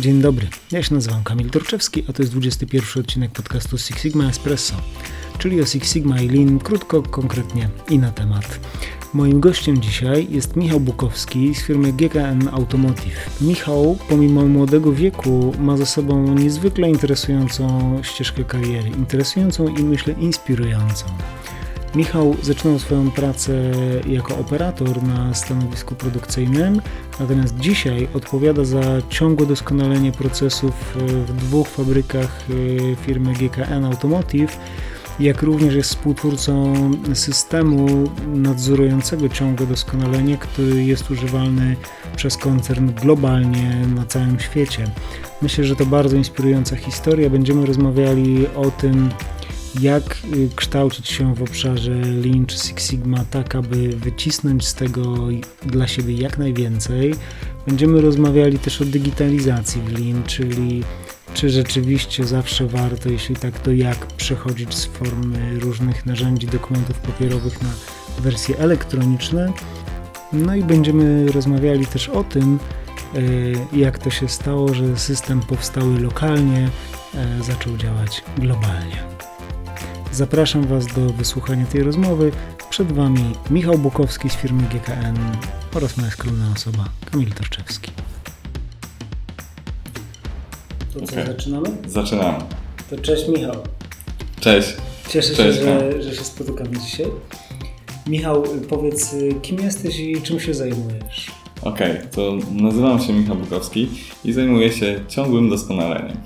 Dzień dobry, ja się nazywam Kamil Torczewski, a to jest 21 odcinek podcastu Six Sigma Espresso, czyli o Six Sigma i Lean, krótko, konkretnie i na temat. Moim gościem dzisiaj jest Michał Bukowski z firmy GKN Automotive. Michał, pomimo młodego wieku, ma za sobą niezwykle interesującą ścieżkę kariery, interesującą i myślę inspirującą. Michał zaczynał swoją pracę jako operator na stanowisku produkcyjnym, natomiast dzisiaj odpowiada za ciągłe doskonalenie procesów w dwóch fabrykach e, firmy GKN Automotive, jak również jest współtwórcą systemu nadzorującego ciągłe doskonalenie, który jest używany przez koncern globalnie na całym świecie. Myślę, że to bardzo inspirująca historia. Będziemy rozmawiali o tym, jak y, kształcić się w obszarze Lean czy Six Sigma, tak aby wycisnąć z tego dla siebie jak najwięcej. Będziemy rozmawiali też o digitalizacji w Lean, czyli czy rzeczywiście zawsze warto, jeśli tak, to jak przechodzić z formy różnych narzędzi, dokumentów papierowych na wersje elektroniczne. No i będziemy rozmawiali też o tym, y, jak to się stało, że system powstały lokalnie, y, zaczął działać globalnie. Zapraszam Was do wysłuchania tej rozmowy. Przed Wami Michał Bukowski z firmy GKN oraz moja skromna osoba Kamil Torczewski. To co, Okej. zaczynamy? Zaczynamy. To cześć Michał. Cześć. Cieszę Cześć, się, że, że się spotykamy dzisiaj. Michał, powiedz, kim jesteś i czym się zajmujesz? Okej, to nazywam się Michał Bukowski i zajmuję się ciągłym doskonaleniem.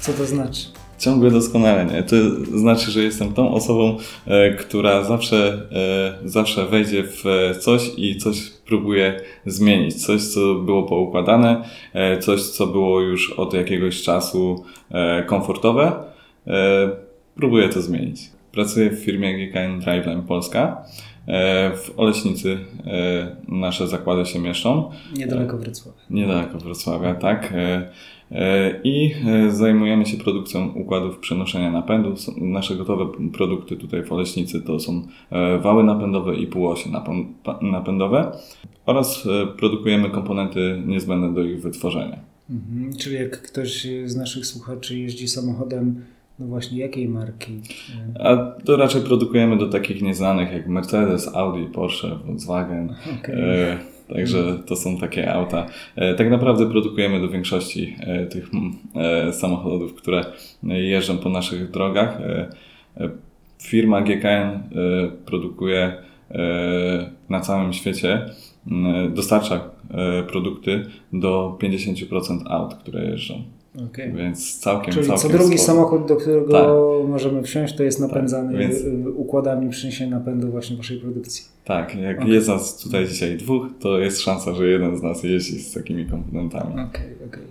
Co to znaczy? Ciągłe doskonalenie to znaczy, że jestem tą osobą, e, która zawsze, e, zawsze wejdzie w coś i coś próbuje zmienić. Coś, co było poukładane, e, coś, co było już od jakiegoś czasu komfortowe. Próbuję to zmienić. Pracuję w firmie GKN Driveline Polska. E, W Oleśnicy e, nasze zakłady się mieszczą. Niedaleko Wrocławia. Niedaleko Wrocławia, tak. E, e, I e, zajmujemy się produkcją układów przenoszenia napędu. Nasze gotowe produkty tutaj w Oleśnicy to są e, wały napędowe i półosie napędowe oraz e, produkujemy komponenty niezbędne do ich wytworzenia. Mhm. Czyli jak ktoś z naszych słuchaczy jeździ samochodem, no właśnie jakiej marki? A to raczej produkujemy do takich nieznanych jak Mercedes, Audi, Porsche, Volkswagen. Okej. E, Także to są takie auta. E, Tak naprawdę produkujemy do większości e, tych e, samochodów, które jeżdżą po naszych drogach. E, e, Firma GKN produkuje na całym świecie, dostarcza produkty do 50% aut, które jeżdżą. Okej. Więc całkiem, Czyli co całkiem drugi sporo. samochód, do którego możemy wsiąść, to jest napędzany więc- y, układami przeniesienia napędu właśnie waszej produkcji. Tak, jak Okej. jest nas tutaj dzisiaj dwóch, to jest szansa, że jeden z nas jeździ z takimi komponentami. Okej, okej.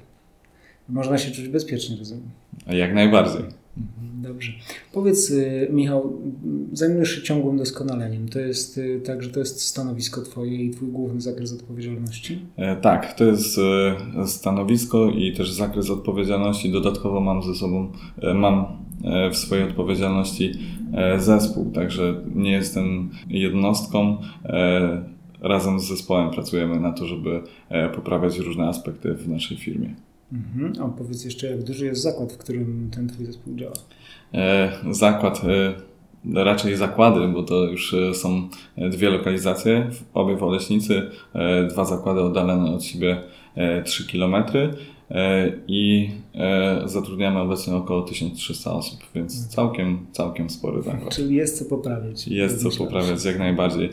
Można się czuć bezpiecznie, rozumiem. Jak najbardziej. Dobrze. Powiedz, y, Michał, zajmujesz się ciągłym doskonaleniem. To jest y, tak, że to jest stanowisko twoje i twój główny zakres odpowiedzialności? E, Tak, to jest e, stanowisko i też zakres odpowiedzialności. Dodatkowo mam ze sobą, e, mam w swojej odpowiedzialności zespół, także nie jestem jednostką. Razem z zespołem pracujemy na to, żeby poprawiać różne aspekty w naszej firmie. Mhm. A powiedz jeszcze, jak duży jest zakład, w którym ten twój zespół działa? E, Zakład, e, raczej zakłady, bo to już e, są dwie lokalizacje, obie w Oleśnicy, dwa zakłady oddalone od siebie e, 3 km i zatrudniamy obecnie około 1300 osób, więc całkiem, całkiem spory zakład. Czyli jest co poprawiać. Jest co poprawiać jak najbardziej.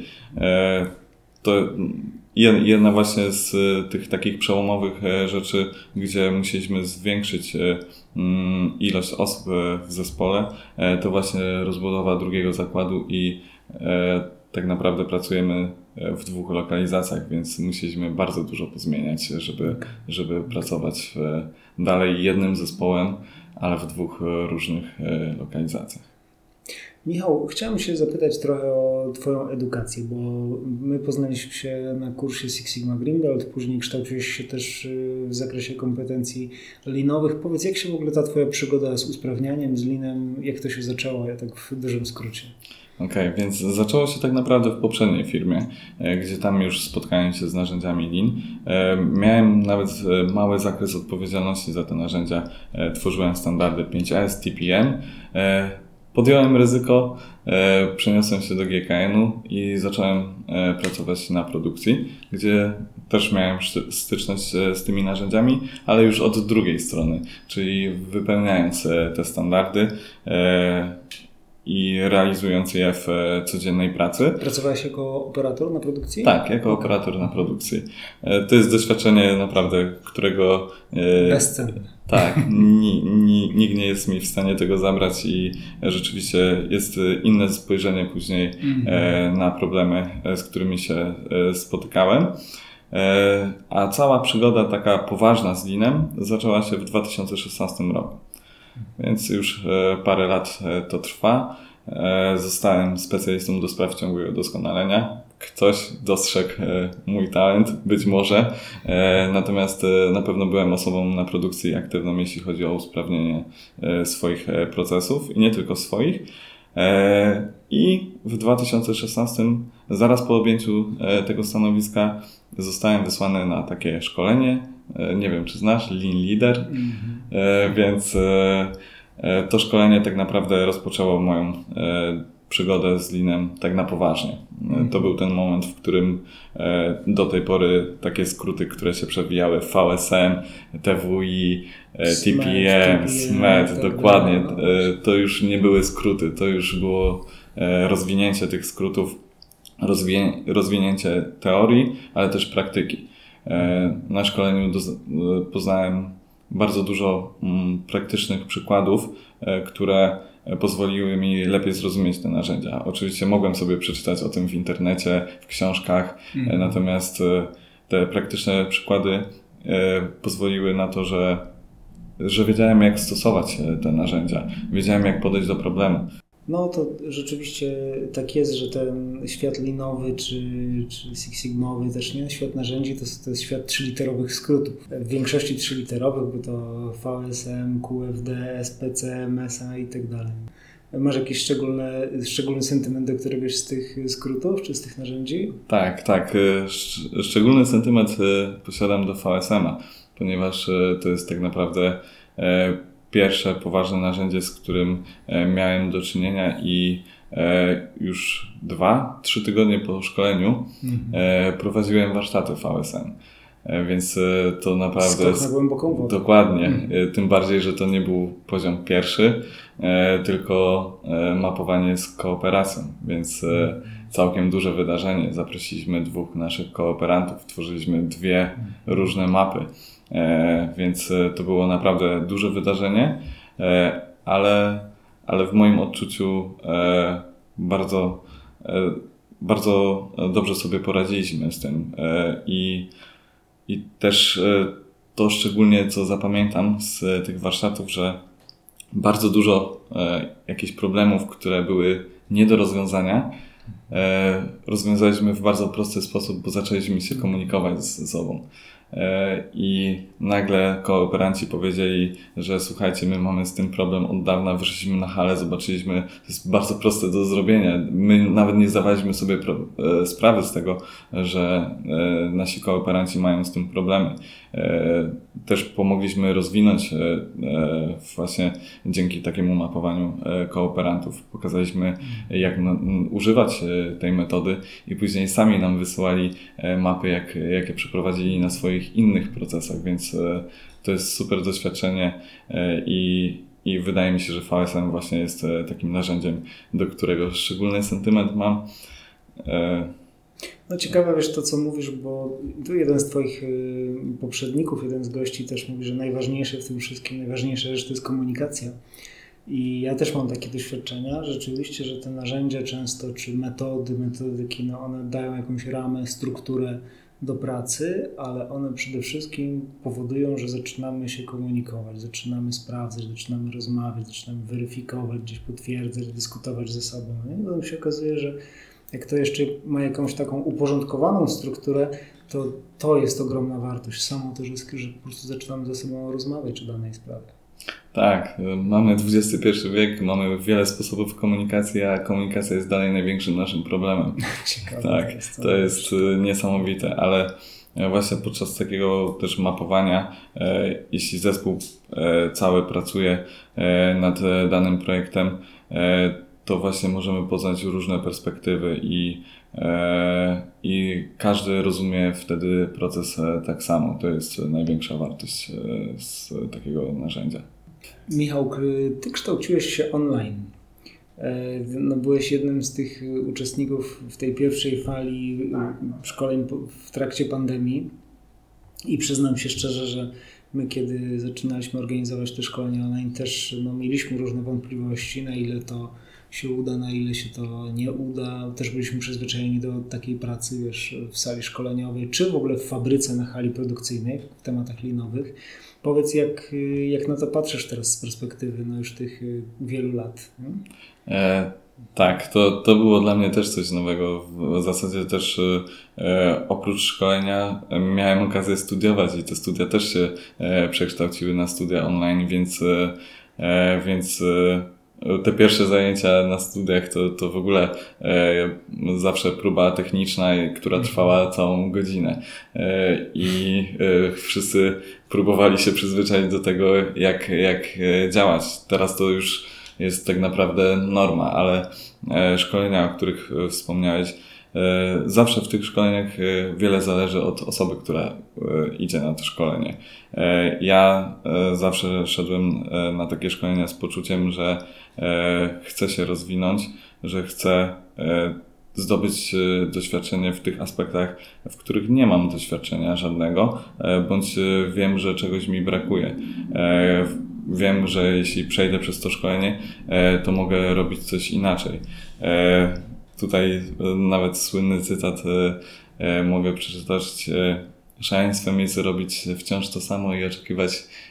To jed- jedna właśnie z tych takich przełomowych rzeczy, gdzie musieliśmy zwiększyć ilość osób e, w zespole, e, to właśnie rozbudowa drugiego zakładu i e, tak naprawdę pracujemy w dwóch lokalizacjach, więc musieliśmy bardzo dużo pozmieniać, żeby, żeby pracować dalej jednym zespołem, ale w dwóch różnych lokalizacjach. Michał, chciałem się zapytać trochę o Twoją edukację, bo my poznaliśmy się na kursie Six Sigma Green Belt, później kształciłeś się też y, w zakresie kompetencji linowych. Powiedz, jak się w ogóle ta Twoja przygoda z usprawnianiem, z linem, jak to się zaczęło, ja tak w dużym skrócie. Okej, okay, więc zaczęło się tak naprawdę w poprzedniej firmie, e, gdzie tam już spotkałem się z narzędziami Lean. E, miałem nawet e, mały zakres odpowiedzialności za te narzędzia. Tworzyłem standardy 5S, TPM. Podjąłem ryzyko, przeniosłem się do GKN-u i zacząłem pracować na produkcji, gdzie też miałem styczność z tymi narzędziami, ale już od drugiej strony, czyli wypełniając te standardy i realizując je w e, codziennej pracy. Pracowałeś jako operator na produkcji? Tak, jako operator na produkcji. E, to jest doświadczenie naprawdę, którego... E, Bezcenne. Tak, ni, ni, nikt nie jest mi w stanie tego zabrać i rzeczywiście jest inne spojrzenie później mm. na problemy, z którymi się spotykałem. A cała przygoda taka poważna z Linem zaczęła się w 2016 roku więc już e, parę lat e, to trwa. E, zostałem specjalistą do spraw ciągłego doskonalenia. Ktoś dostrzegł mój talent, być może. Natomiast na pewno byłem osobą na produkcji aktywną, jeśli chodzi o usprawnienie swoich procesów i nie tylko swoich. I w 2016, zaraz po objęciu tego stanowiska, zostałem wysłany na takie szkolenie nie wiem, czy znasz, Lean Leader, -hmm. więc e, to szkolenie tak naprawdę rozpoczęło moją przygodę z Leanem tak na poważnie. To był ten moment, w którym do tej pory takie skróty, które się przewijały, VSM, TWI, TPM, SMET, tak dokładnie, to już nie były skróty, to już było rozwinięcie tych skrótów, rozwinięcie teorii, ale też praktyki. E, na szkoleniu e, poznałem bardzo dużo mm, praktycznych przykładów, e, które pozwoliły mi lepiej zrozumieć te narzędzia. Oczywiście mogłem sobie przeczytać o tym w internecie, w książkach, mm. natomiast te praktyczne przykłady pozwoliły na to, że, że wiedziałem, jak stosować te narzędzia, wiedziałem, jak podejść do problemu. No to rzeczywiście tak jest, że ten świat linowy czy, czy Six Sigmowy, też nie świat narzędzi, to, to jest świat trzyliterowych skrótów. W większości trzyliterowych, bo to VSM, QFD, SPC, MSA i tak dalej. Masz jakiś szczególny, szczególny sentyment do któregoś z tych skrótów czy z tych narzędzi? Tak, tak. Szczególny sentyment e, posiadam do VSM-a, ponieważ e, to jest tak naprawdę pierwsze poważne narzędzie, z którym e, miałem do czynienia i e, już dwa, trzy tygodnie po szkoleniu mhm. E, prowadziłem warsztaty VSM. Więc to naprawdę. Skok na głęboką wodę. Dokładnie. Mhm. Tym bardziej, że to nie był poziom pierwszy, tylko mapowanie z kooperacją. Więc mhm. całkiem duże wydarzenie. Zaprosiliśmy dwóch naszych kooperantów, tworzyliśmy dwie mhm. różne mapy. E, więc e, to było naprawdę duże wydarzenie, e, ale, ale w moim odczuciu bardzo, bardzo dobrze sobie poradziliśmy z tym. I, i też to szczególnie, co zapamiętam z tych warsztatów, że bardzo dużo jakichś problemów, które były nie do rozwiązania, rozwiązaliśmy w bardzo prosty sposób, bo zaczęliśmy się komunikować ze sobą. E, i nagle kooperanci powiedzieli, że słuchajcie, my mamy z tym problem od dawna, wyszliśmy na halę, zobaczyliśmy, to jest bardzo proste do zrobienia. My nawet nie zdawaliśmy sobie e, sprawy z tego, że e, nasi kooperanci mają z tym problemy. Też pomogliśmy rozwinąć właśnie dzięki takiemu mapowaniu kooperantów. Pokazaliśmy, jak używać tej metody i później sami nam wysyłali mapy, jak, jakie przeprowadzili na swoich innych procesach, więc e, to jest super doświadczenie e, i, i wydaje mi się, że VSM właśnie jest e, takim narzędziem, do którego szczególny sentyment mam. No ciekawe wiesz to, co mówisz, bo tu jeden z Twoich poprzedników, jeden z gości też mówi, że najważniejsze w tym wszystkim, najważniejsza rzecz to jest komunikacja. I ja też mam takie doświadczenia, rzeczywiście, że te narzędzia często, czy metody, metodyki, no one dają jakąś ramę, strukturę, do pracy, ale one przede wszystkim powodują, że zaczynamy się komunikować, zaczynamy sprawdzać, zaczynamy rozmawiać, zaczynamy weryfikować, gdzieś potwierdzać, dyskutować ze sobą. No I potem się okazuje, że jak to jeszcze ma jakąś taką uporządkowaną strukturę, to to jest ogromna wartość. Samo to, że, że po prostu zaczynamy ze sobą rozmawiać o danej sprawie. Tak, mamy XXI wiek, mamy wiele sposobów komunikacji, a komunikacja jest dalej największym naszym problemem. Ciekawe tak, to jest. to jest e, niesamowite, ale e, właśnie podczas takiego też mapowania, e, jeśli zespół e, cały pracuje nad danym projektem, to właśnie możemy poznać różne perspektywy i, e, i każdy rozumie wtedy proces e, tak samo. To jest największa wartość e, z takiego narzędzia. Michał, ty kształciłeś się online. No, byłeś jednym z tych uczestników w tej pierwszej fali szkoleń w trakcie pandemii i przyznam się szczerze, że my kiedy zaczynaliśmy organizować te szkolenia online też no, mieliśmy różne wątpliwości, na ile to się uda, na ile się to nie uda. Też byliśmy przyzwyczajeni do takiej pracy wiesz, w sali szkoleniowej, czy w ogóle w fabryce na hali produkcyjnej w tematach linowych. Powiedz, jak, y, jak na to patrzysz teraz z perspektywy no już tych y, wielu lat? E, tak, to, to było dla mnie też coś nowego. W zasadzie też e, oprócz szkolenia e, miałem okazję studiować i te studia też się e, przekształciły na studia online, więc, e, e, więc te pierwsze zajęcia na studiach to, to w ogóle e, zawsze próba techniczna, która trwała całą godzinę. E, I e, wszyscy próbowali się przyzwyczaić do tego, jak, jak e, działać. Teraz to już jest tak naprawdę norma, ale e, szkolenia, o których e, wspomniałeś, zawsze w tych szkoleniach e, wiele zależy od osoby, która e, idzie na to szkolenie. E, Ja e, zawsze szedłem e, na takie szkolenia z poczuciem, że e, chcę się rozwinąć, że chcę e, zdobyć e, doświadczenie w tych aspektach, w których nie mam doświadczenia żadnego, e, bądź e, wiem, że czegoś mi brakuje. E, Wiem, że jeśli przejdę przez to szkolenie, e, to mogę robić coś inaczej. Tutaj e, nawet słynny cytat e, e, mogę przeczytać. Szaleństwem jest robić wciąż to samo i oczekiwać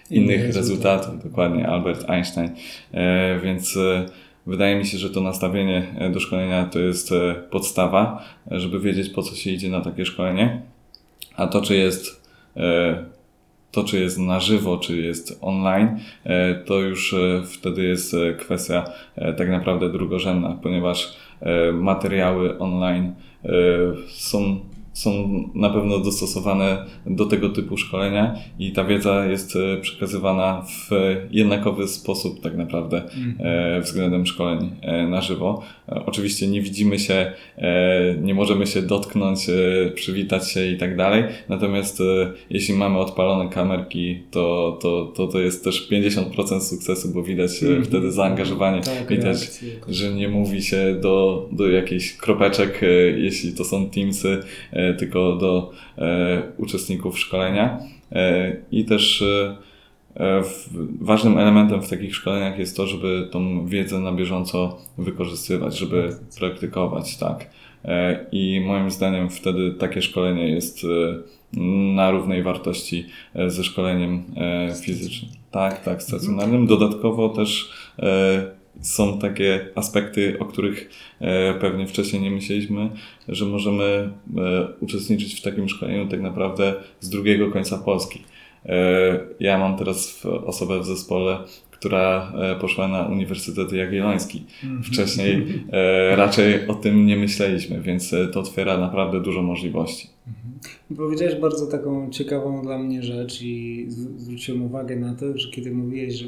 Innych rezultatów. Dokładnie, Albert Einstein. Więc wydaje mi się, że to nastawienie do szkolenia to jest podstawa, żeby wiedzieć po co się idzie na takie szkolenie. A to, czy jest to, czy jest na żywo, czy jest online, to już wtedy jest kwestia tak naprawdę drugorzędna, ponieważ materiały online e, są, są na pewno dostosowane do tego typu szkolenia i ta wiedza jest e, przekazywana w jednakowy sposób tak naprawdę e, względem szkoleń e, na żywo. Oczywiście nie widzimy się, nie możemy się dotknąć, przywitać się i tak dalej, natomiast jeśli mamy odpalone kamerki, to, to, to, to jest też 50% sukcesu, bo widać e, wtedy zaangażowanie, Tak, widać reakcje. że nie mówi się do, do jakichś kropeczek, jeśli to są Teamsy, tylko do e, uczestników szkolenia. E, I też e, ważnym elementem w takich szkoleniach jest to, żeby tą wiedzę na bieżąco wykorzystywać, żeby praktykować, tak. I moim zdaniem wtedy takie szkolenie jest na równej wartości ze szkoleniem fizycznym. Tak, tak, stacjonarnym. Dodatkowo też są takie aspekty, o których e, pewnie wcześniej nie myśleliśmy, że możemy e, uczestniczyć w takim szkoleniu tak naprawdę z drugiego końca Polski. E, ja mam teraz osobę w zespole, która poszła na Uniwersytet Jagielloński. Wcześniej e, raczej o tym nie myśleliśmy, więc to otwiera naprawdę dużo możliwości. Powiedziałeś bardzo taką ciekawą dla mnie rzecz i zwróciłem uwagę na to, że kiedy mówiłeś, że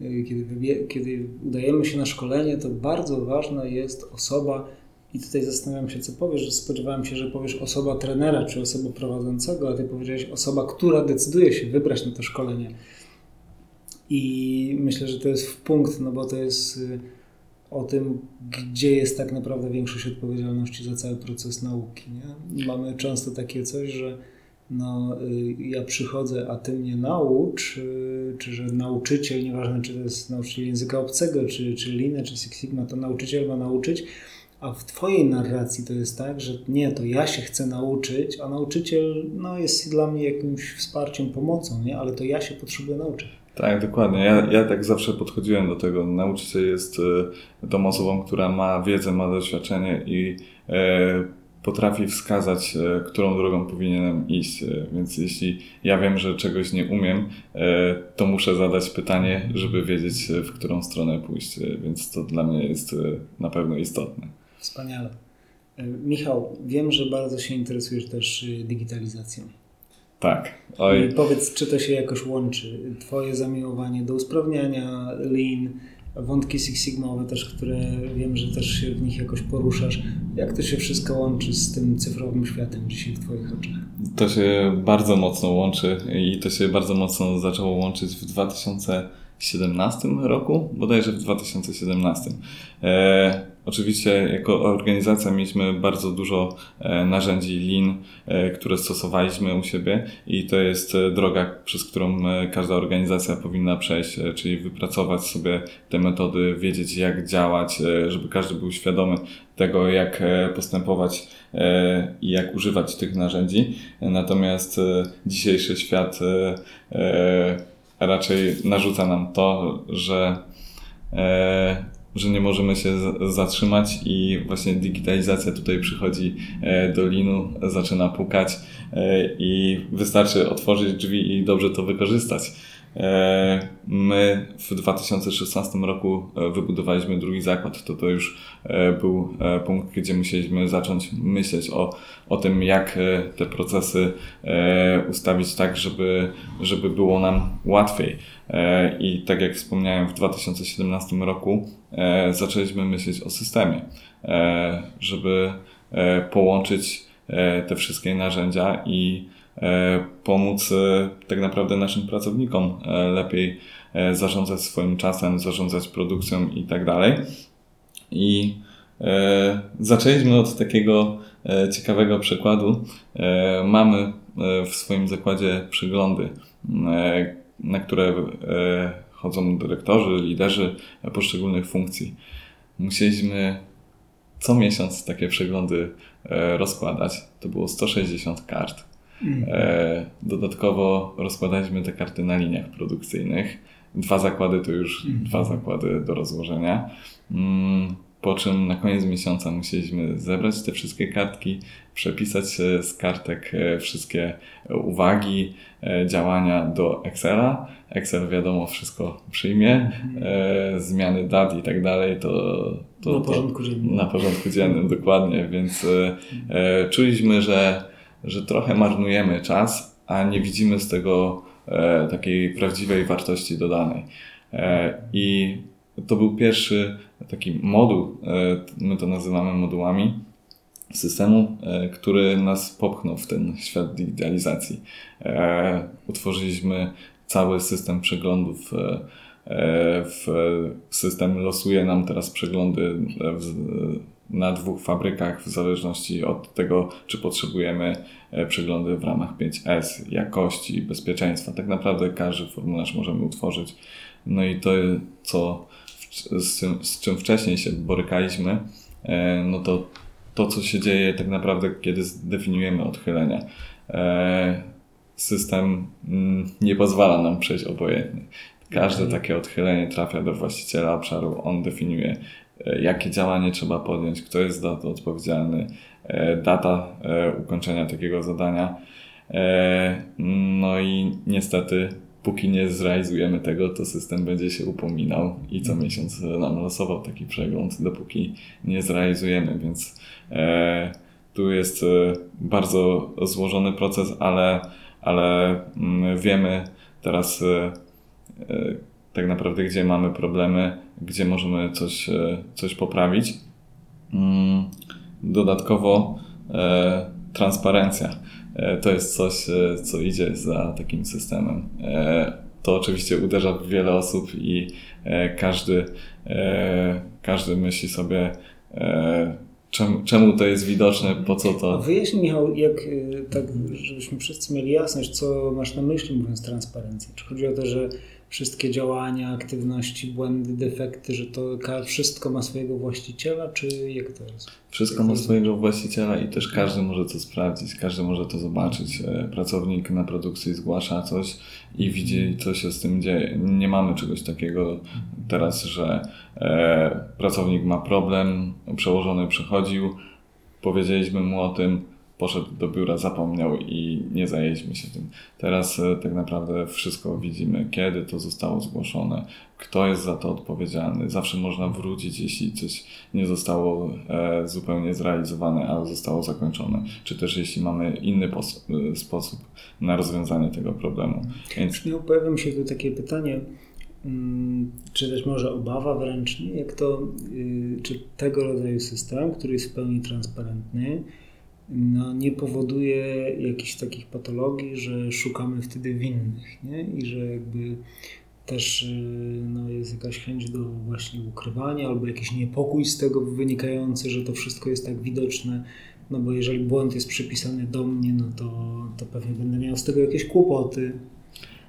kiedy, wybie- kiedy udajemy się na szkolenie, to bardzo ważna jest osoba i tutaj zastanawiam się, co powiesz, że spodziewałem się, że powiesz osoba trenera czy osoba prowadzącego, a ty powiedziałeś osoba, która decyduje się wybrać na to szkolenie. I myślę, że to jest w punkt, no bo to jest y, o tym, gdzie jest tak naprawdę większość odpowiedzialności za cały proces nauki. Nie? Mamy często takie coś, że no, y, ja przychodzę, a ty mnie naucz, y, czy że nauczyciel, nieważne czy to jest nauczyciel języka obcego, czy, czy Linę, czy Six Sigma, to nauczyciel ma nauczyć, A w Twojej narracji to jest tak, że nie, to ja się chcę nauczyć, a nauczyciel no, jest dla mnie jakimś wsparciem, pomocą, nie? ale to ja się potrzebuję nauczyć. Tak, dokładnie. Ja, ja tak zawsze podchodziłem do tego. Nauczyciel jest e, tą osobą, która ma wiedzę, ma doświadczenie i e, potrafi wskazać, e, którą drogą powinienem iść. E, Więc jeśli ja wiem, że czegoś nie umiem, e, to muszę zadać pytanie, żeby wiedzieć, w którą stronę pójść. Więc to dla mnie jest na pewno istotne. Wspaniale. Michał, wiem, że bardzo się interesujesz też digitalizacją. Tak. Oj. I powiedz, czy to się jakoś łączy? Twoje zamiłowanie do usprawniania, lean, wątki Six Sigmowe też, które wiem, że też się w nich jakoś poruszasz. Jak to się wszystko łączy z tym cyfrowym światem dzisiaj w Twoich oczach? To się bardzo mocno łączy i to się bardzo mocno zaczęło łączyć w 2017 roku, bodajże w 2017. E, oczywiście jako organizacja mieliśmy bardzo dużo e, narzędzi Lean, e, które stosowaliśmy u siebie i to jest e, droga, przez którą e, każda organizacja powinna przejść, e, czyli wypracować sobie te metody, wiedzieć jak działać, żeby każdy był świadomy tego, jak postępować i jak używać tych narzędzi. Natomiast dzisiejszy świat raczej narzuca nam to, że, e, że nie możemy się zatrzymać i właśnie digitalizacja tutaj przychodzi e, do linu, zaczyna pukać e, i wystarczy otworzyć drzwi i dobrze to wykorzystać. E, My w 2016 roku e, wybudowaliśmy drugi zakład. To to już e, był punkt, gdzie musieliśmy zacząć myśleć o, o tym, jak te procesy ustawić tak, żeby, żeby było nam łatwiej. I tak jak wspomniałem, w 2017 roku zaczęliśmy myśleć o systemie, żeby połączyć te wszystkie narzędzia i pomóc e, tak naprawdę naszym pracownikom e, lepiej e, zarządzać swoim czasem, zarządzać produkcją i tak dalej. I e, zaczęliśmy od takiego e, ciekawego przykładu. E, mamy e, w swoim zakładzie przyglądy, e, na które e, chodzą dyrektorzy, liderzy poszczególnych funkcji. Musieliśmy co miesiąc takie przeglądy e, rozkładać. To było 160 kart. E, Dodatkowo rozkładaliśmy te karty na liniach produkcyjnych. Dwa zakłady to już dwa zakłady do rozłożenia. Mm, Po czym na koniec miesiąca musieliśmy zebrać te wszystkie kartki, przepisać z kartek e, wszystkie uwagi, e, działania do Excela. Excel wiadomo wszystko przyjmie, e, zmiany dat i tak dalej, to, to, Na porządku dziennym. na porządku dziennym, dokładnie, więc czuliśmy, że, że trochę marnujemy czas, a nie widzimy z tego e, takiej prawdziwej wartości dodanej. E, I to był pierwszy taki moduł, e, my to nazywamy modułami systemu, który nas popchnął w ten świat digitalizacji. Utworzyliśmy cały system przeglądów. W system losuje nam teraz przeglądy w, na dwóch fabrykach, w zależności od tego, czy potrzebujemy e, przeglądy w ramach 5S, jakości, bezpieczeństwa. Tak naprawdę każdy formularz możemy utworzyć. No i to, co, z, czym, z czym wcześniej się borykaliśmy, e, no to to, co się dzieje tak naprawdę, kiedy zdefiniujemy odchylenia. E, System mm, nie pozwala nam przejść obojętnie. Każde Mhm. takie odchylenie trafia do właściciela obszaru, on definiuje, jakie działanie trzeba podjąć, kto jest za to odpowiedzialny, e, data e, ukończenia takiego zadania. E, No i niestety, póki nie zrealizujemy tego, to system będzie się upominał i co miesiąc nam losował taki przegląd, dopóki nie zrealizujemy, więc e, tu jest e, bardzo złożony proces, ale, ale mm, wiemy teraz e, e, tak naprawdę, gdzie mamy problemy, gdzie możemy coś, e, coś poprawić. Mm, Dodatkowo e, transparencja. E, To jest coś, co idzie za takim systemem. To oczywiście uderza w wiele osób i każdy, każdy myśli sobie, czemu, czemu to jest widoczne, po co A to. wyjaśnij Michał, jak tak, żebyśmy wszyscy mieli jasność, co masz na myśli mówiąc transparencja. Czy chodzi o to, że wszystkie działania, aktywności, błędy, defekty, że to wszystko ma swojego właściciela, czy jak to jest? Wszystko ma swojego właściciela i też każdy może to sprawdzić, każdy może to zobaczyć. E, Pracownik na produkcji zgłasza coś i widzi, co się z tym dzieje. Nie mamy czegoś takiego teraz, że e, pracownik ma problem, przełożony przychodził, powiedzieliśmy mu o tym, poszedł do biura, zapomniał i nie zajęliśmy się tym. Teraz e, tak naprawdę wszystko widzimy, kiedy to zostało zgłoszone, kto jest za to odpowiedzialny. Zawsze można wrócić, jeśli coś nie zostało e, zupełnie zrealizowane, ale zostało zakończone, czy też jeśli mamy inny e, sposób na rozwiązanie tego problemu. Więc pojawia mi się tu takie pytanie, mm, czy też może obawa wręcz, jak to, y, czy tego rodzaju system, który jest w pełni transparentny, no, nie powoduje jakichś takich patologii, że szukamy wtedy winnych, nie? I że jakby też y, no, jest jakaś chęć do właśnie ukrywania albo jakiś niepokój z tego wynikający, że to wszystko jest tak widoczne. No bo jeżeli błąd jest przypisany do mnie, no to, to pewnie będę miał z tego jakieś kłopoty.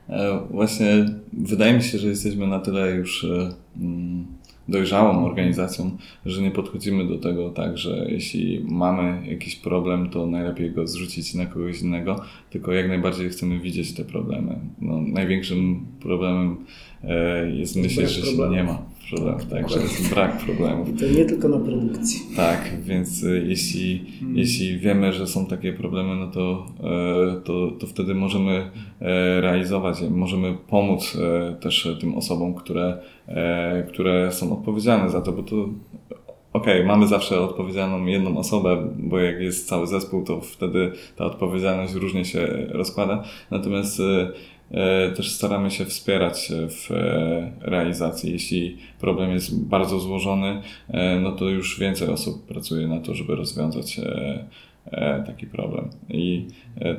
E, Właśnie wydaje mi się, że jesteśmy na tyle już e, mm, dojrzałą organizacją, że nie podchodzimy do tego tak, że jeśli mamy jakiś problem, to najlepiej go zrzucić na kogoś innego, tylko jak najbardziej chcemy widzieć te problemy. No, największym problemem e, jest myśleć, że się nie ma problemów, tak, że jest brak problemów. I to nie tylko na produkcji. Tak, więc e, jeśli, jeśli wiemy, że są takie problemy, no to, e, to, to wtedy możemy e, realizować. Możemy pomóc e, też tym osobom, które, które są odpowiedzialne za to, bo to okej, mamy zawsze odpowiedzialną jedną osobę, bo jak jest cały zespół, to wtedy ta odpowiedzialność różnie się rozkłada. Natomiast też staramy się wspierać w e, realizacji. Jeśli problem jest bardzo złożony, e, no to już więcej osób pracuje na to, żeby rozwiązać e, e, taki problem. I e,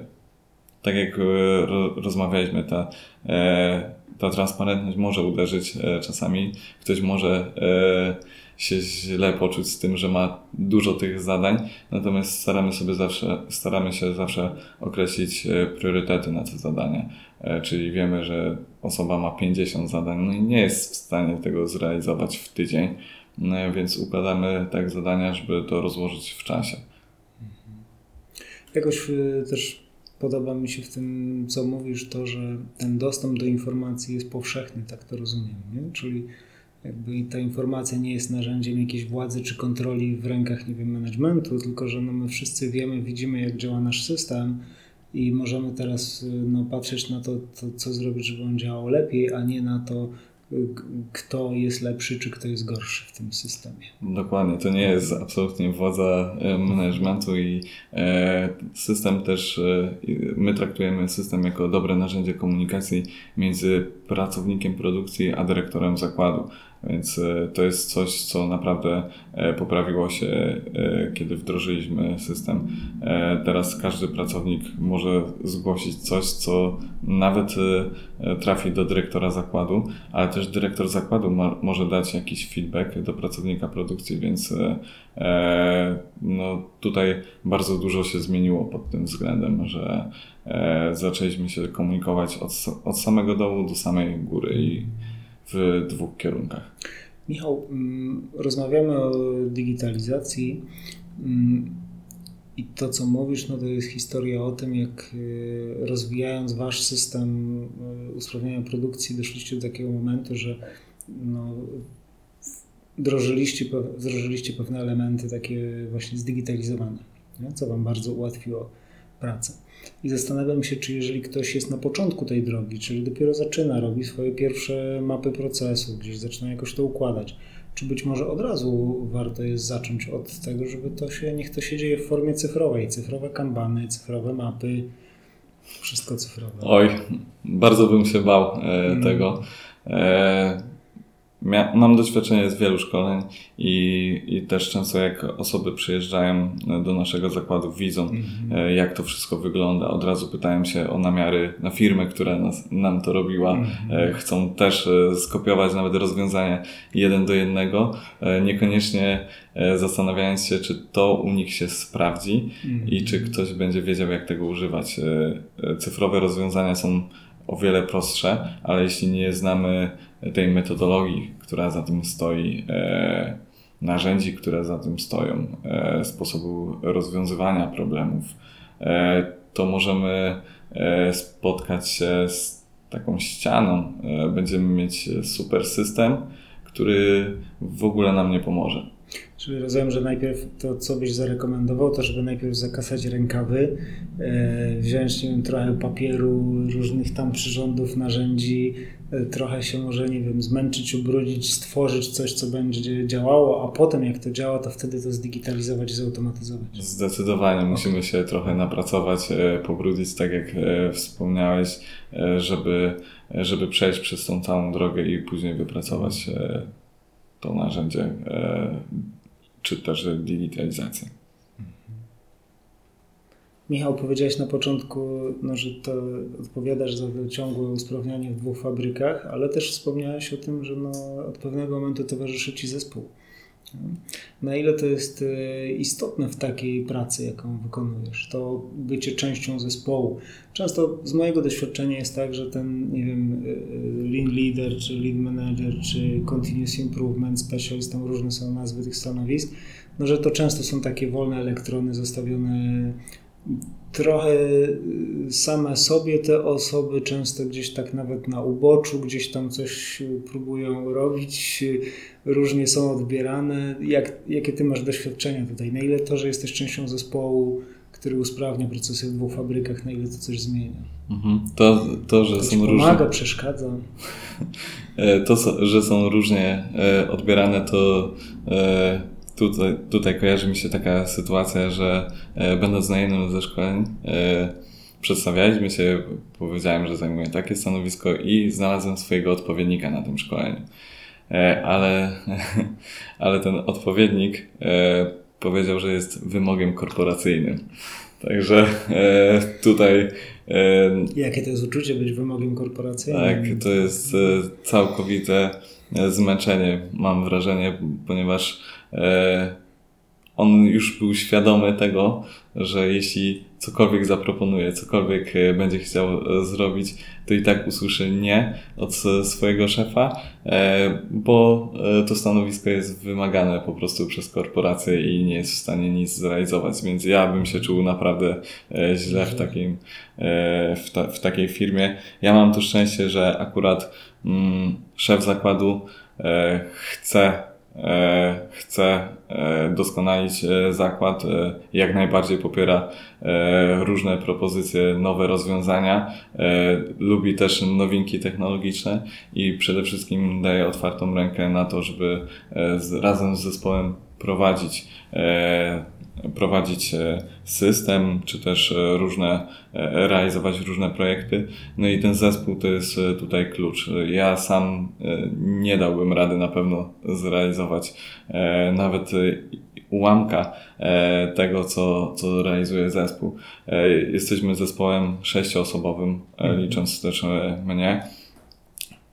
tak jak e, ro- rozmawialiśmy, ta, e, ta transparentność może uderzyć e, czasami. Ktoś może e, się źle poczuć z tym, że ma dużo tych zadań, natomiast staramy sobie zawsze, staramy się zawsze określić e, priorytety na te zadania. E, Czyli wiemy, że osoba ma 50 zadań, no i nie jest w stanie tego zrealizować w tydzień, no, więc układamy tak zadania, żeby to rozłożyć w czasie. Jakoś y, też podoba mi się w tym, co mówisz, to, że ten dostęp do informacji jest powszechny, tak to rozumiem, nie? Czyli jakby ta informacja nie jest narzędziem jakiejś władzy czy kontroli w rękach, nie wiem, managementu, tylko że no my wszyscy wiemy, widzimy, jak działa nasz system i możemy teraz y, no, patrzeć na to, to, co zrobić, żeby on działał lepiej, a nie na to, y, kto jest lepszy, czy kto jest gorszy w tym systemie. Dokładnie, to nie jest absolutnie władza e, managementu i e, system też, e, my traktujemy system jako dobre narzędzie komunikacji między pracownikiem produkcji a dyrektorem zakładu. Więc e, to jest coś, co naprawdę e, poprawiło się, e, kiedy wdrożyliśmy system. Teraz każdy pracownik może zgłosić coś, co nawet trafi do dyrektora zakładu, ale też dyrektor zakładu ma, może dać jakiś feedback do pracownika produkcji, więc no, tutaj bardzo dużo się zmieniło pod tym względem, że zaczęliśmy się komunikować od, od samego dołu do samej góry i w dwóch kierunkach. Michał, mm, rozmawiamy o digitalizacji mm, i to, co mówisz, no to jest historia o tym, jak y, rozwijając wasz system y, usprawniania produkcji, doszliście do takiego momentu, że no, wdrożyliście, wdrożyliście pewne elementy takie właśnie zdigitalizowane, nie? co wam bardzo ułatwiło pracę. I zastanawiam się, czy jeżeli ktoś jest na początku tej drogi, czyli dopiero zaczyna, robi swoje pierwsze mapy procesu, gdzieś zaczyna jakoś to układać, czy być może od razu warto jest zacząć od tego, żeby to się, niech to się dzieje w formie cyfrowej, cyfrowe kanbany, cyfrowe mapy, wszystko cyfrowe. Oj, bardzo bym się bał e, Mm. tego. E, mia- mam doświadczenie z wielu szkoleń i, i też często jak osoby przyjeżdżają do naszego zakładu, widzą Mhm. e, jak to wszystko wygląda, od razu pytają się o namiary na firmę, która nas, nam to robiła. Mhm. E, chcą też e, skopiować nawet rozwiązanie jeden do jednego, e, niekoniecznie e, zastanawiając się, czy to u nich się sprawdzi Mhm. i czy ktoś będzie wiedział, jak tego używać. E, e, Cyfrowe rozwiązania są o wiele prostsze, ale jeśli nie znamy tej metodologii, która za tym stoi, e, narzędzi, które za tym stoją, e, sposobu rozwiązywania problemów, e, to możemy spotkać się z taką ścianą. Będziemy mieć super system, który w ogóle nam nie pomoże. Czyli rozumiem, że najpierw to, co byś zarekomendował, to żeby najpierw zakasać rękawy, e, wziąć nie wiem, trochę papieru, różnych tam przyrządów, narzędzi, e, trochę się może, nie wiem, zmęczyć, ubrudzić, stworzyć coś, co będzie działało, a potem jak to działa, to wtedy to zdigitalizować i zautomatyzować. Zdecydowanie musimy się trochę napracować, e, pobrudzić, tak jak wspomniałeś, żeby, żeby przejść przez tą całą drogę i później wypracować to narzędzie, e, czy też digitalizację. Michał, powiedziałeś na początku, no, że to odpowiadasz za ciągłe usprawnianie w dwóch fabrykach, ale też wspomniałeś o tym, że no, od pewnego momentu towarzyszy Ci zespół. Na ile to jest e, istotne w takiej pracy, jaką wykonujesz, to bycie częścią zespołu. Często z mojego doświadczenia jest tak, że ten, nie wiem, e, leader, czy lead manager, czy continuous improvement specialist, tam różne są nazwy tych stanowisk, no że to często są takie wolne elektrony zostawione trochę same sobie te osoby, często gdzieś tak nawet na uboczu, gdzieś tam coś próbują robić, różnie są odbierane. Jak, jakie ty masz doświadczenia tutaj? Na ile to, że jesteś częścią zespołu, który usprawnia procesy w dwóch fabrykach, na ile to coś zmienia? Mhm. To, to, że To są ci różne. pomaga, przeszkadza. E, To, że są różnie e, odbierane, to e, tutaj, tutaj kojarzy mi się taka sytuacja, że będąc na jednym ze szkoleń, przedstawialiśmy się, powiedziałem, że zajmuję takie stanowisko i znalazłem swojego odpowiednika na tym szkoleniu. Ale, ale ten odpowiednik powiedział, że jest wymogiem korporacyjnym. Także e, tutaj e, Jakie to jest uczucie być wymogiem korporacyjnym? tak, to jest e, całkowite e, zmęczenie, mam wrażenie, ponieważ e, on już był świadomy tego, że jeśli cokolwiek zaproponuje, cokolwiek e, będzie chciał e, zrobić, to i tak usłyszy nie od s- swojego szefa, e, bo e, to stanowisko jest wymagane po prostu przez korporację i nie jest w stanie nic zrealizować. Więc ja bym się czuł naprawdę e, źle w, takim, e, w, ta, w takiej firmie. Ja mam to szczęście, że akurat mm, szef zakładu e, chce e, chce e, doskonalić e, zakład, e, jak najbardziej popiera e, różne propozycje, nowe rozwiązania, e, lubi też nowinki technologiczne i przede wszystkim daje otwartą rękę na to, żeby e, razem z zespołem prowadzić e, prowadzić e, system, czy też e, różne, realizować różne projekty. No i ten zespół to jest tutaj klucz. Ja sam nie dałbym rady na pewno zrealizować nawet ułamka tego, co, co realizuje zespół. Jesteśmy zespołem sześcioosobowym, e, licząc też mnie.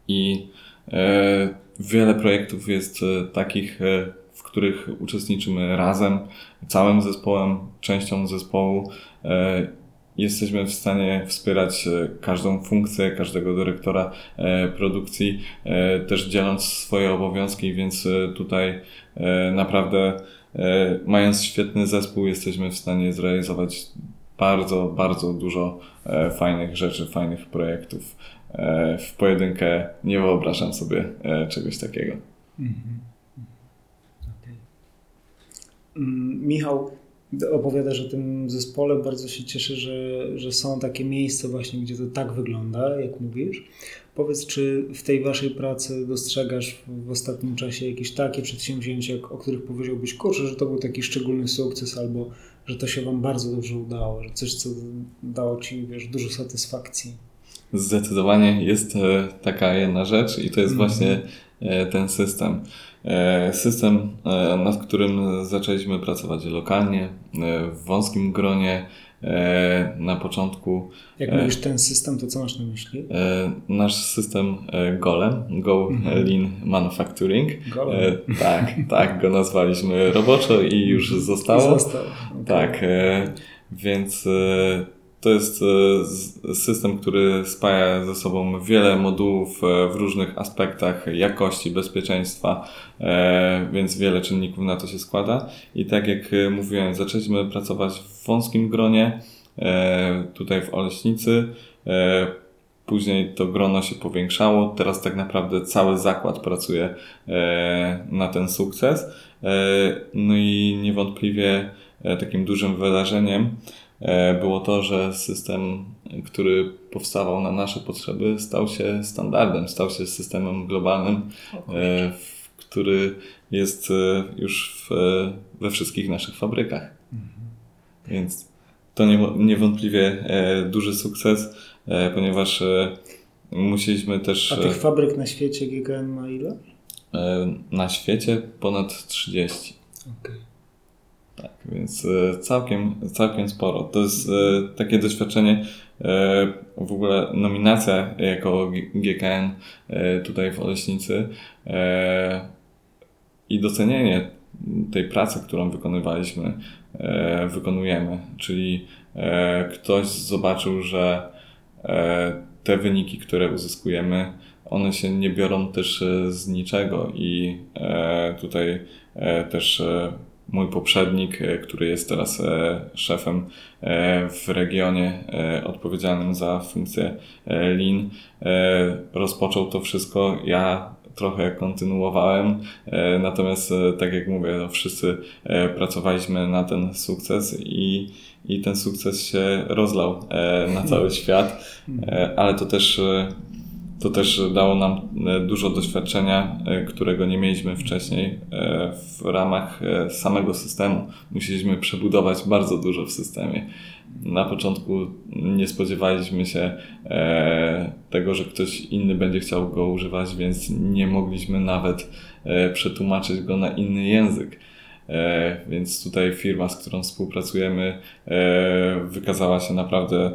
I wiele projektów jest takich, których uczestniczymy razem, całym zespołem, częścią zespołu. E, jesteśmy w stanie wspierać e, każdą funkcję, każdego dyrektora e, produkcji, też dzieląc swoje obowiązki, więc tutaj naprawdę mając świetny zespół, jesteśmy w stanie zrealizować bardzo, bardzo dużo fajnych rzeczy, fajnych projektów. W pojedynkę nie wyobrażam sobie czegoś takiego. Mm, Michał, opowiadasz o tym zespole, bardzo się cieszę, że, że są takie miejsca właśnie, gdzie to tak wygląda, jak mówisz. Powiedz, czy w tej waszej pracy dostrzegasz w, ostatnim czasie jakieś takie przedsięwzięcia, o których powiedziałbyś, kurczę, że to był taki szczególny sukces, albo że to się wam bardzo dobrze udało, że coś, co dało ci, wiesz, dużo satysfakcji. Zdecydowanie jest e, taka jedna rzecz i to jest Mhm. właśnie e, ten system. E, System, e, nad którym zaczęliśmy pracować lokalnie, e, w wąskim gronie. Na początku Jak mówisz ten system, to co masz na myśli? nasz system Golem, Go Mhm. Lean Manufacturing. Golem. Tak, tak go nazwaliśmy roboczo i już zostało. I został. Tak, więc to jest e, system, który spaja ze sobą wiele modułów w różnych aspektach jakości, bezpieczeństwa, więc wiele czynników na to się składa. I tak jak mówiłem, zaczęliśmy pracować w wąskim gronie, tutaj w Oleśnicy. Później to grono się powiększało. Teraz tak naprawdę cały zakład pracuje na ten sukces. No i niewątpliwie takim dużym wydarzeniem było to, że system, który powstawał na nasze potrzeby, stał się standardem, stał się systemem globalnym, który jest już w, we wszystkich naszych fabrykach. Mhm. Więc to niewątpliwie duży sukces, ponieważ musieliśmy też. A tych fabryk na świecie GKN ma ile? Na świecie ponad 30. Okay. Tak, więc e, całkiem, całkiem sporo. To jest e, takie doświadczenie, e, w ogóle nominacja jako GKN tutaj w Oleśnicy i docenienie tej pracy, którą wykonywaliśmy, wykonujemy. Czyli ktoś zobaczył, że te wyniki, które uzyskujemy, one się nie biorą też z niczego i tutaj też mój poprzednik, e, który jest teraz e, szefem e, w regionie odpowiedzialnym za funkcję Lean, rozpoczął to wszystko. Ja trochę kontynuowałem, natomiast tak jak mówię, no wszyscy pracowaliśmy na ten sukces i, i ten sukces się rozlał na cały świat, ale to też to też dało nam e, dużo doświadczenia, e, którego nie mieliśmy wcześniej e, w ramach samego systemu. Musieliśmy przebudować bardzo dużo w systemie. Na początku nie spodziewaliśmy się tego, że ktoś inny będzie chciał go używać, więc nie mogliśmy nawet przetłumaczyć go na inny język. Więc tutaj firma, z którą współpracujemy, wykazała się naprawdę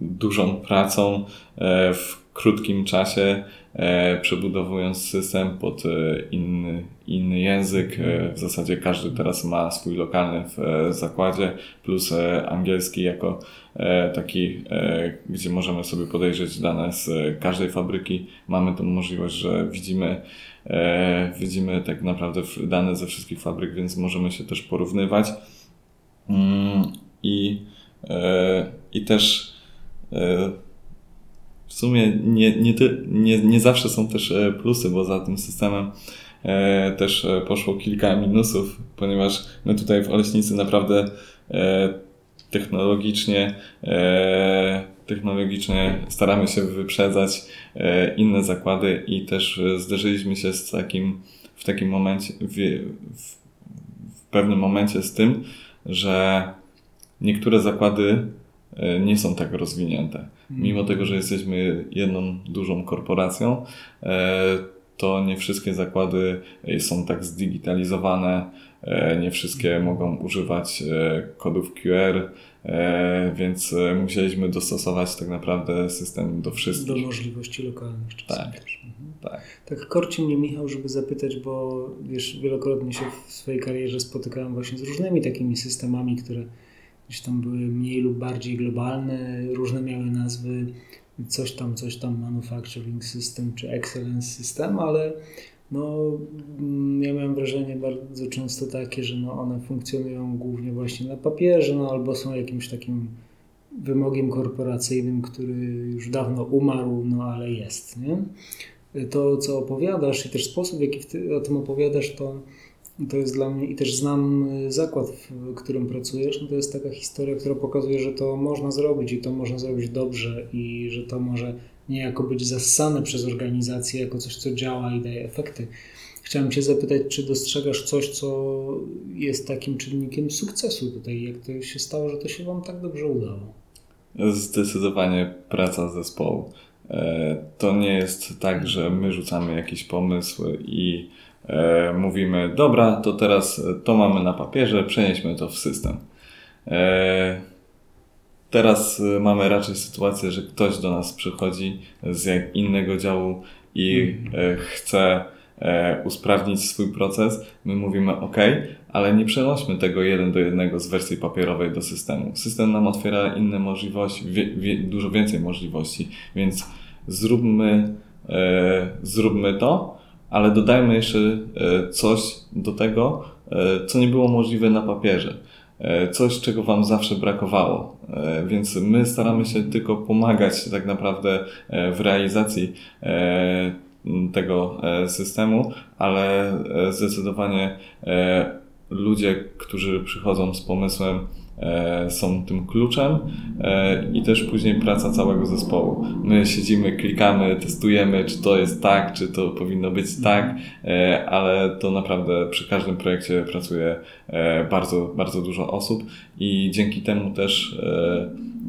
dużą pracą e, w krótkim czasie, e, przebudowując system pod e, inny, inny język. W zasadzie każdy teraz ma swój lokalny w zakładzie, plus angielski jako taki, gdzie możemy sobie podejrzeć dane z każdej fabryki. Mamy tą możliwość, że widzimy, widzimy tak naprawdę dane ze wszystkich fabryk, więc możemy się też porównywać. Mm, I, i też w sumie nie, nie, nie, nie zawsze są też e, plusy, bo za tym systemem e, też poszło kilka minusów, ponieważ my tutaj w Oleśnicy naprawdę technologicznie, technologicznie staramy się wyprzedzać inne zakłady i też zderzyliśmy się z takim, w takim momencie, w, w pewnym momencie z tym, że niektóre zakłady E, nie są tak rozwinięte. Mimo tego, że jesteśmy jedną dużą korporacją, e, to nie wszystkie zakłady są tak zdigitalizowane, e, nie wszystkie hmm. mogą używać kodów QR, więc musieliśmy dostosować tak naprawdę system do wszystkich. Do możliwości lokalnych czasem tak, też. Mhm. Tak. Tak korci mnie Michał, żeby zapytać, bo wiesz, wielokrotnie się w swojej karierze spotykałem właśnie z różnymi takimi systemami, które gdzieś tam były mniej lub bardziej globalne, różne miały nazwy, coś tam, coś tam Manufacturing System czy Excellence System, ale no, mm, ja miałem wrażenie bardzo często takie, że no one funkcjonują głównie właśnie na papierze, no albo są jakimś takim wymogiem korporacyjnym, który już dawno umarł, no ale jest, nie? To, co opowiadasz i też sposób, w jaki ty o tym opowiadasz, to to jest dla mnie, i też znam y, zakład, w którym pracujesz, no to jest taka historia, która pokazuje, że to można zrobić i to można zrobić dobrze i że to może niejako być zassane przez organizację jako coś, co działa i daje efekty. Chciałem Cię zapytać, czy dostrzegasz coś, co jest takim czynnikiem sukcesu tutaj? Jak to się stało, że to się Wam tak dobrze udało? Zdecydowanie praca zespołu. E, to nie jest tak, że my rzucamy jakiś pomysł i mówimy, dobra, to teraz to mamy na papierze, przenieśmy to w system. E, teraz mamy raczej sytuację, że ktoś do nas przychodzi z innego działu i chce e, usprawnić swój proces, my mówimy OK, ale nie przenośmy tego jeden do jednego z wersji papierowej do systemu. System nam otwiera inne możliwości, wie, wie, dużo więcej możliwości, więc zróbmy, e, zróbmy to, ale dodajmy jeszcze e, coś do tego, e, co nie było możliwe na papierze. E, Coś, czego Wam zawsze brakowało. Więc my staramy się tylko pomagać tak naprawdę w realizacji tego systemu, ale zdecydowanie ludzie, którzy przychodzą z pomysłem, są tym kluczem e, i też później praca całego zespołu. My siedzimy, klikamy, testujemy, czy to jest tak, czy to powinno być tak, e, ale to naprawdę przy każdym projekcie pracuje e, bardzo, bardzo dużo osób i dzięki temu też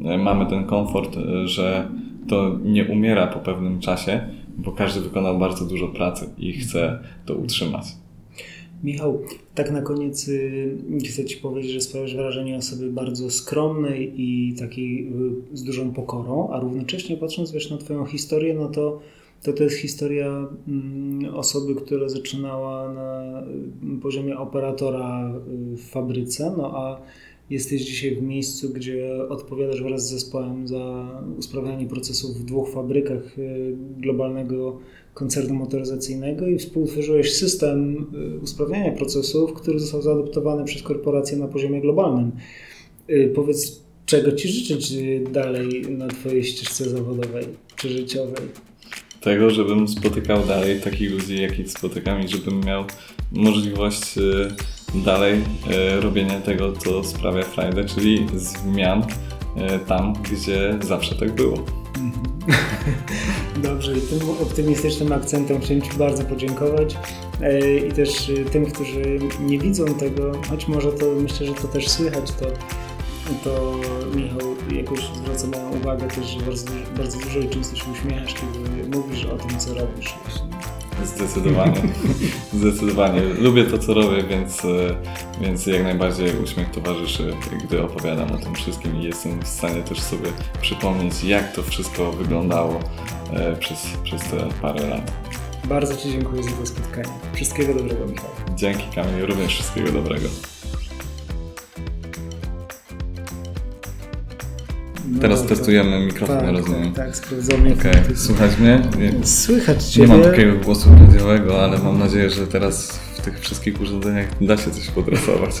e, mamy ten komfort, e, że to nie umiera po pewnym czasie, bo każdy wykonał bardzo dużo pracy i chce to utrzymać. Michał, tak na koniec y, chcę Ci powiedzieć, że sprawiasz wrażenie osoby bardzo skromnej i takiej y, z dużą pokorą, a równocześnie patrząc wiesz, na Twoją historię, no to to, to jest historia mm, osoby, która zaczynała na y, poziomie operatora w fabryce, no a jesteś dzisiaj w miejscu, gdzie odpowiadasz wraz z zespołem za usprawnianie procesów w dwóch fabrykach y, globalnego koncernu motoryzacyjnego i współtworzyłeś system y, usprawniania procesów, który został zaadoptowany przez korporacje na poziomie globalnym. Y, Powiedz, czego Ci życzyć dalej na Twojej ścieżce zawodowej czy życiowej? Tego, żebym spotykał dalej takich ludzi, jakich spotykam i żebym miał możliwość dalej e, robienia tego, co sprawia frajdę, czyli zmian e, tam, gdzie zawsze tak było. Dobrze, i tym optymistycznym akcentem chciałem Ci bardzo podziękować E, i też tym, którzy nie widzą tego, choć może to myślę, że to też słychać, to, to Michał jakoś zwraca moją uwagę też, że bardzo, bardzo dużo i często się uśmiechasz, kiedy mówisz o tym, co robisz. Zdecydowanie. Zdecydowanie. Lubię to, co robię, więc, e, więc jak najbardziej uśmiech towarzyszy, gdy opowiadam o tym wszystkim i jestem w stanie też sobie przypomnieć, jak to wszystko wyglądało e, przez, przez te parę lat. Bardzo Ci dziękuję za to spotkanie. Wszystkiego dobrego, Michał. Dzięki Kamil, również wszystkiego dobrego. No Teraz dobra. testujemy mikrofon, tak, rozumiem. Tak, tak, sprawdzamy. Okej, jak to- słuchać mnie? Nie, Słychać nie Ciebie. mam takiego głosu radiowego, ale mam nadzieję, że teraz w tych wszystkich urządzeniach da się coś podrasować.